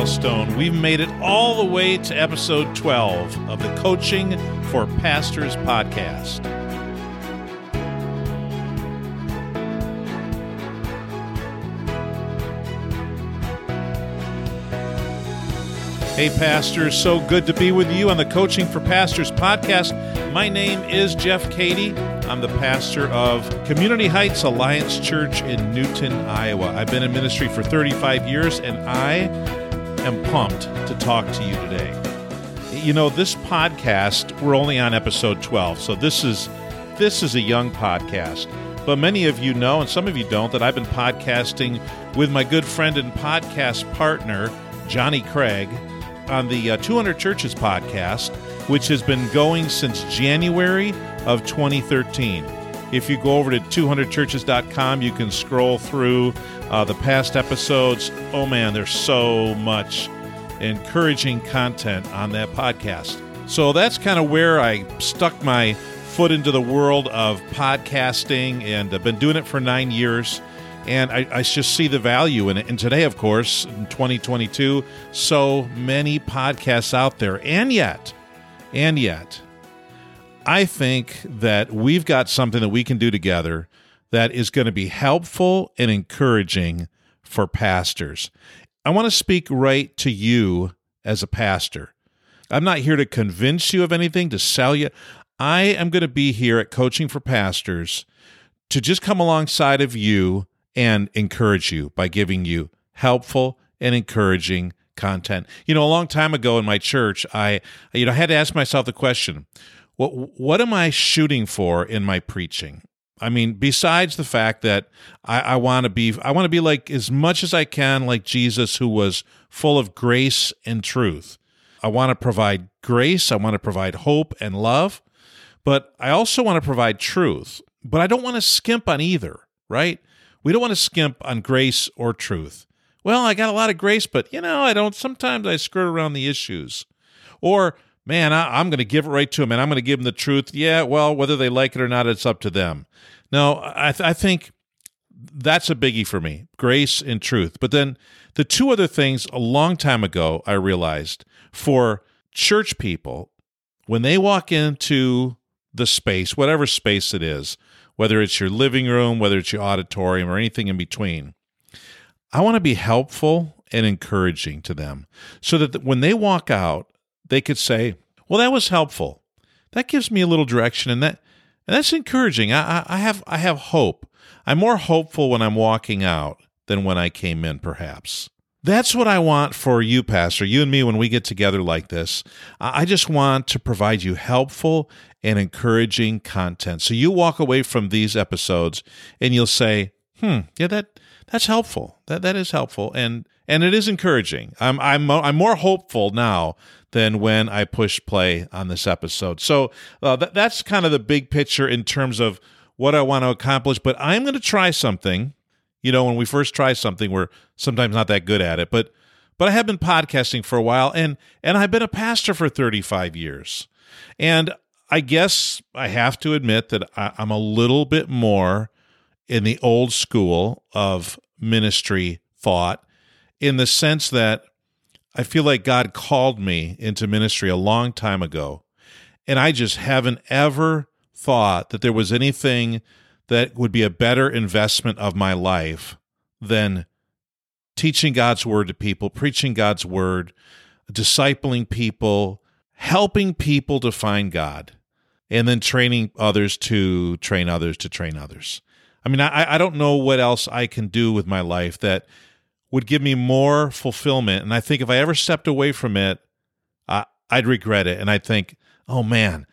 milestone. We've made it all the way to episode 12 of the Coaching for Pastors podcast. Hey, pastors, so good to be with you on the Coaching for Pastors podcast. My name is Jeff Cady. I'm the pastor of Community Heights Alliance Church in Newton, Iowa. I've been in ministry for 35 years, and I am pumped to talk to you today. You know, this podcast, we're only on episode 12, so this is this is a young podcast. But many of you know, and some of you don't, that I've been podcasting with my good friend and podcast partner, Johnny Craig on the uh, 200 Churches podcast, which has been going since January of 2013. If you go over to 200churches.com, you can scroll through uh, the past episodes. Oh man, there's so much encouraging content on that podcast. So that's kind of where I stuck my foot into the world of podcasting and I've been doing it for nine years and I, I, just see the value in it. And today, of course, in 2022, so many podcasts out there, and yet, and yet, I think that we've got something that we can do together that is going to be helpful and encouraging for pastors. I want to speak right to you as a pastor. I'm not here to convince you of anything, to sell you. I am going to be here at Coaching for Pastors to just come alongside of you and encourage you by giving you helpful and encouraging content. You know, a long time ago in my church, I you know, I had to ask myself the question, what what am I shooting for in my preaching? I mean, besides the fact that I, I want to be I want to be like as much as I can like Jesus who was full of grace and truth. I want to provide grace, I want to provide hope and love, but I also want to provide truth. But I don't want to skimp on either, right? We don't want to skimp on grace or truth. Well, I got a lot of grace, but you know, I don't. Sometimes I skirt around the issues. Or, man, I, am going to give it right to them and I'm going to give them the truth. Yeah, well, whether they like it or not, it's up to them. No, I, th- I think that's a biggie for me grace and truth. But then the two other things a long time ago, I realized for church people, when they walk into the space, whatever space it is, whether it's your living room, whether it's your auditorium, or anything in between. I want to be helpful and encouraging to them so that when they walk out, they could say, Well, that was helpful. That gives me a little direction and that and that's encouraging. I, I have I have hope. I'm more hopeful when I'm walking out than when I came in, perhaps. That's what I want for you, Pastor, you and me, when we get together like this. I just want to provide you helpful and encouraging content. So you walk away from these episodes and you'll say, hmm, yeah, that that's helpful. That that is helpful. And and it is encouraging. I'm I'm I'm more hopeful now than when I pushed play on this episode. So uh, that, that's kind of the big picture in terms of what I want to accomplish. But I'm going to try something you know, when we first try something, we're sometimes not that good at it. But but I have been podcasting for a while and and I've been a pastor for 35 years. And I guess I have to admit that I, I'm a little bit more in the old school of ministry thought in the sense that I feel like God called me into ministry a long time ago. And I just haven't ever thought that there was anything that would be a better investment of my life than teaching God's word to people, preaching God's word, discipling people, helping people to find God, and then training others to train others to train others. I mean, I, I don't know what else I can do with my life that would give me more fulfillment. And I think if I ever stepped away from it, I, I'd regret it. And I'd think, oh man,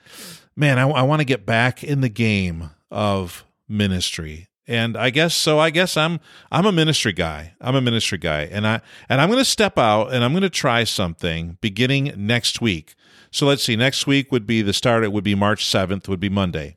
man, I, I want to get back in the game of ministry. And i guess so i guess i'm i'm a ministry guy. I'm a ministry guy. And i and i'm going to step out and i'm going to try something beginning next week. So let's see. Next week would be the start. It would be march 7th would be monday.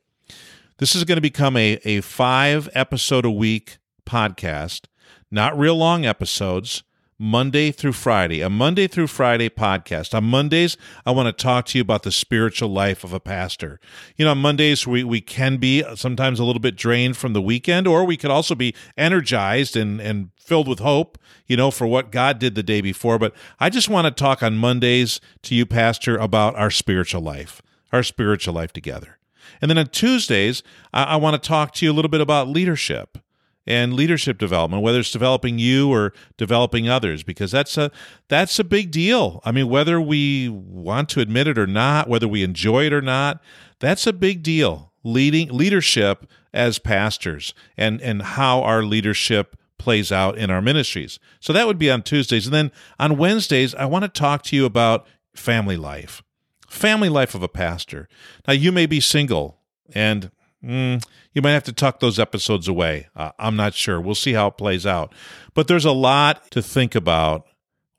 This is going to become a a five episode a week podcast not real long episodes Monday through Friday, a Monday through Friday podcast. On Mondays, I want to talk to you about the spiritual life of a pastor. You know, on Mondays, we, we can be sometimes a little bit drained from the weekend, or we could also be energized and, and filled with hope, you know, for what God did the day before. But I just want to talk on Mondays to you, Pastor, about our spiritual life, our spiritual life together. And then on Tuesdays, I, I want to talk to you a little bit about leadership and leadership development whether it's developing you or developing others because that's a that's a big deal. I mean whether we want to admit it or not whether we enjoy it or not that's a big deal. Leading leadership as pastors and and how our leadership plays out in our ministries. So that would be on tuesdays. And then on wednesdays i want to talk to you about family life. Family life of a pastor. Now you may be single and Mm, you might have to tuck those episodes away. Uh, I'm not sure. We'll see how it plays out. But there's a lot to think about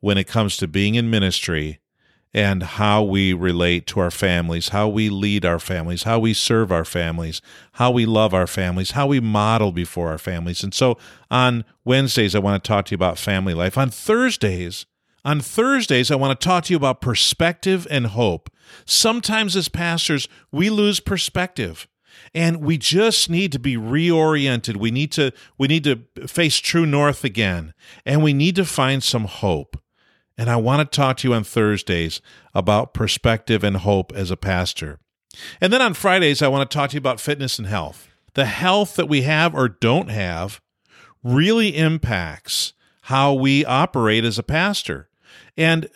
when it comes to being in ministry and how we relate to our families, how we lead our families, how we serve our families, how we love our families, how we model before our families. And so on Wednesdays, I want to talk to you about family life. On Thursdays, on Thursdays, I want to talk to you about perspective and hope. Sometimes as pastors, we lose perspective and we just need to be reoriented. We need to we need to face true north again. And we need to find some hope. And i want to talk to you on thursdays about perspective and hope as a pastor. And then on fridays i want to talk to you about fitness and health. The health that we have or don't have really impacts how we operate as a pastor. And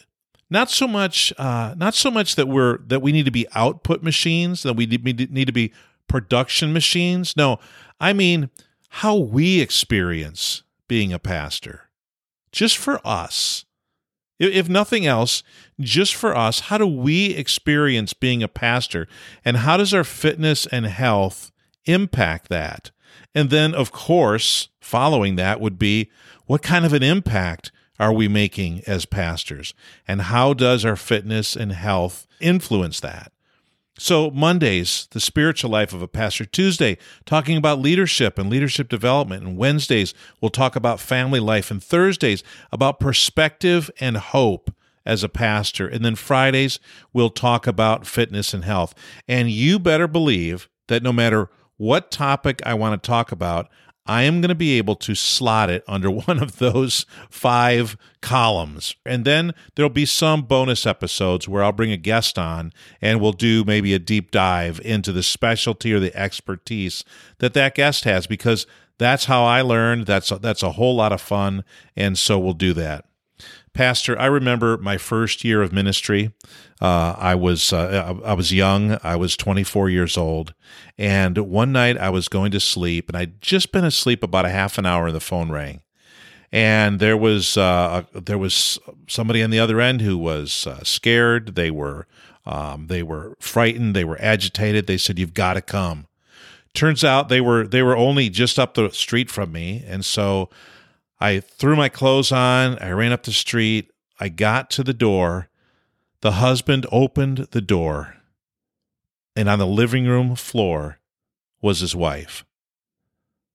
not so much uh, not so much that we're that we need to be output machines that we need to be production machines. No, I mean how we experience being a pastor. Just for us. If nothing else, just for us, how do we experience being a pastor? And how does our fitness and health impact that? And then, of course, following that would be what kind of an impact are we making as pastors? And how does our fitness and health influence that? So, Mondays, the spiritual life of a pastor. Tuesday, talking about leadership and leadership development. And Wednesdays, we'll talk about family life. And Thursdays, about perspective and hope as a pastor. And then Fridays, we'll talk about fitness and health. And you better believe that no matter what topic I want to talk about, I am going to be able to slot it under one of those five columns. And then there'll be some bonus episodes where I'll bring a guest on and we'll do maybe a deep dive into the specialty or the expertise that that guest has because that's how I learned. That's a, that's a whole lot of fun. And so we'll do that. Pastor, I remember my first year of ministry. Uh, I was uh, I was young. I was 24 years old, and one night I was going to sleep, and I'd just been asleep about a half an hour, and the phone rang, and there was uh, there was somebody on the other end who was uh, scared. They were um, they were frightened. They were agitated. They said, "You've got to come." Turns out they were they were only just up the street from me, and so I threw my clothes on. I ran up the street. I got to the door. The husband opened the door, and on the living room floor was his wife.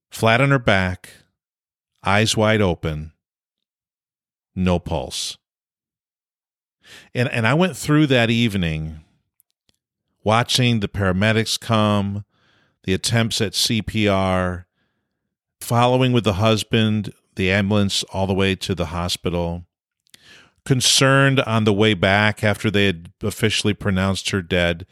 Flat on her back, eyes wide open, no pulse. And, and I went through that evening watching the paramedics come, the attempts at CPR, following with the husband the ambulance all the way to the hospital. Concerned on the way back after they had officially pronounced her dead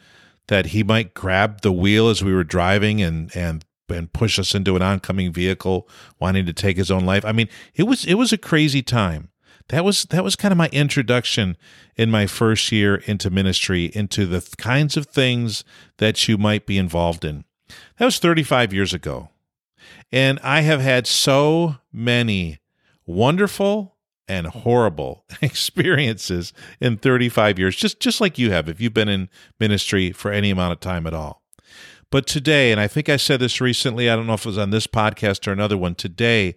that he might grab the wheel as we were driving and and and push us into an oncoming vehicle wanting to take his own life. I mean, it was it was a crazy time. That was that was kind of my introduction in my first year into ministry into the kinds of things that you might be involved in. That was 35 years ago. And I have had so many wonderful and horrible experiences in 35 years, just, just like you have, if you've been in ministry for any amount of time at all. But today, and I think I said this recently, I don't know if it was on this podcast or another one, today,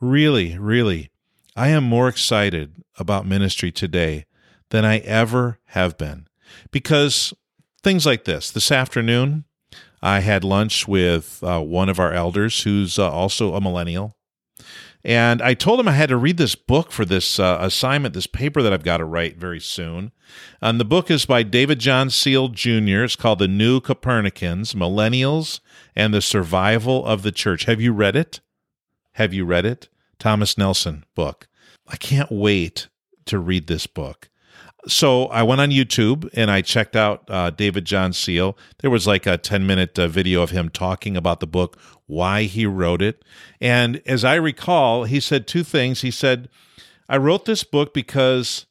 really, really, I am more excited about ministry today than I ever have been. Because things like this, this afternoon, I had lunch with uh, one of our elders who's uh, also a millennial. And I told him I had to read this book for this uh, assignment, this paper that I've got to write very soon. And the book is by David John Seel Jr. It's called The New Copernicans Millennials and the Survival of the Church. Have you read it? Have you read it? Thomas Nelson book. I can't wait to read this book so I went on YouTube and I checked out uh, David John Seel. There was like a 10 minute uh, video of him talking about the book, why he wrote it. And as I recall, he said two things. He said, I wrote this book because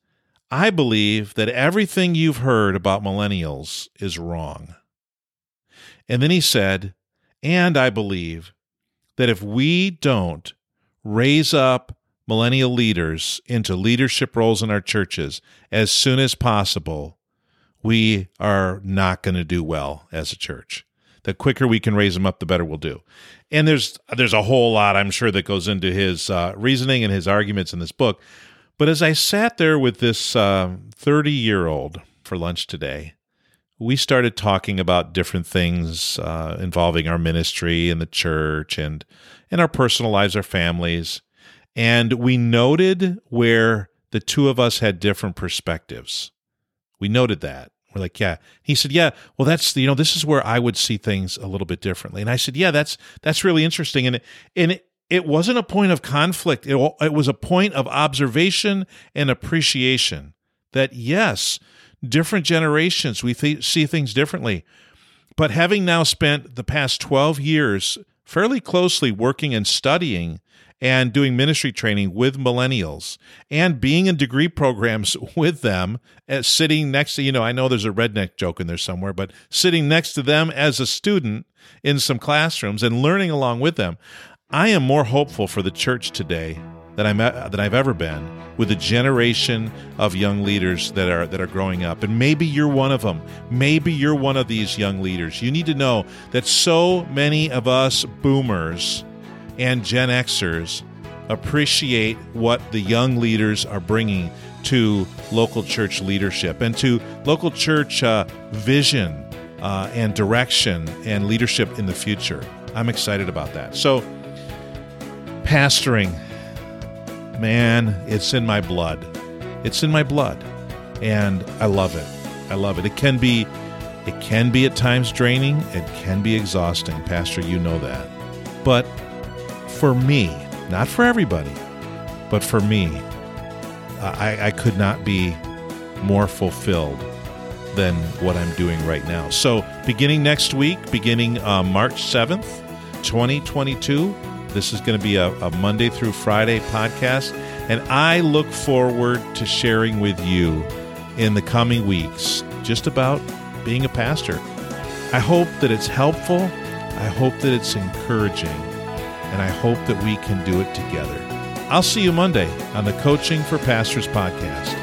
I believe that everything you've heard about millennials is wrong. And then he said, and I believe that if we don't raise up millennial leaders into leadership roles in our churches as soon as possible, we are not going to do well as a church. The quicker we can raise them up, the better we'll do. And there's there's a whole lot I'm sure that goes into his uh, reasoning and his arguments in this book. But as I sat there with this 30 uh, year old for lunch today, we started talking about different things uh, involving our ministry and the church and and our personal lives, our families. And we noted where the two of us had different perspectives. We noted that. We're like, yeah. He said, yeah. Well, that's you know, this is where I would see things a little bit differently. And I said, yeah, that's that's really interesting. And and it, it wasn't a point of conflict. It, it was a point of observation and appreciation. That yes, different generations we th- see things differently. But having now spent the past twelve years fairly closely working and studying and doing ministry training with millennials and being in degree programs with them, uh, sitting next to, you know, I know there's a redneck joke in there somewhere, but sitting next to them as a student in some classrooms and learning along with them. I am more hopeful for the church today than I'm than I've ever been with a generation of young leaders that are that are growing up. And maybe you're one of them maybe you're one of these young leaders. You need to know that so many of us boomers and Gen Xers appreciate what the young leaders are bringing to local church leadership and to local church uh, vision uh, and direction and leadership in the future. I'm excited about that. So, pastoring, man, it's in my blood. It's in my blood, and I love it. I love it. It can be, it can be at times draining. It can be exhausting, Pastor. You know that, but for me, not for everybody, but for me, I, I could not be more fulfilled than what I'm doing right now. So, beginning next week, beginning uh, March 7th, 2022, this is going to be a, a Monday through Friday podcast. And I look forward to sharing with you in the coming weeks just about being a pastor. I hope that it's helpful. I hope that it's encouraging and I hope that we can do it together. I'll see you Monday on the Coaching for Pastors podcast.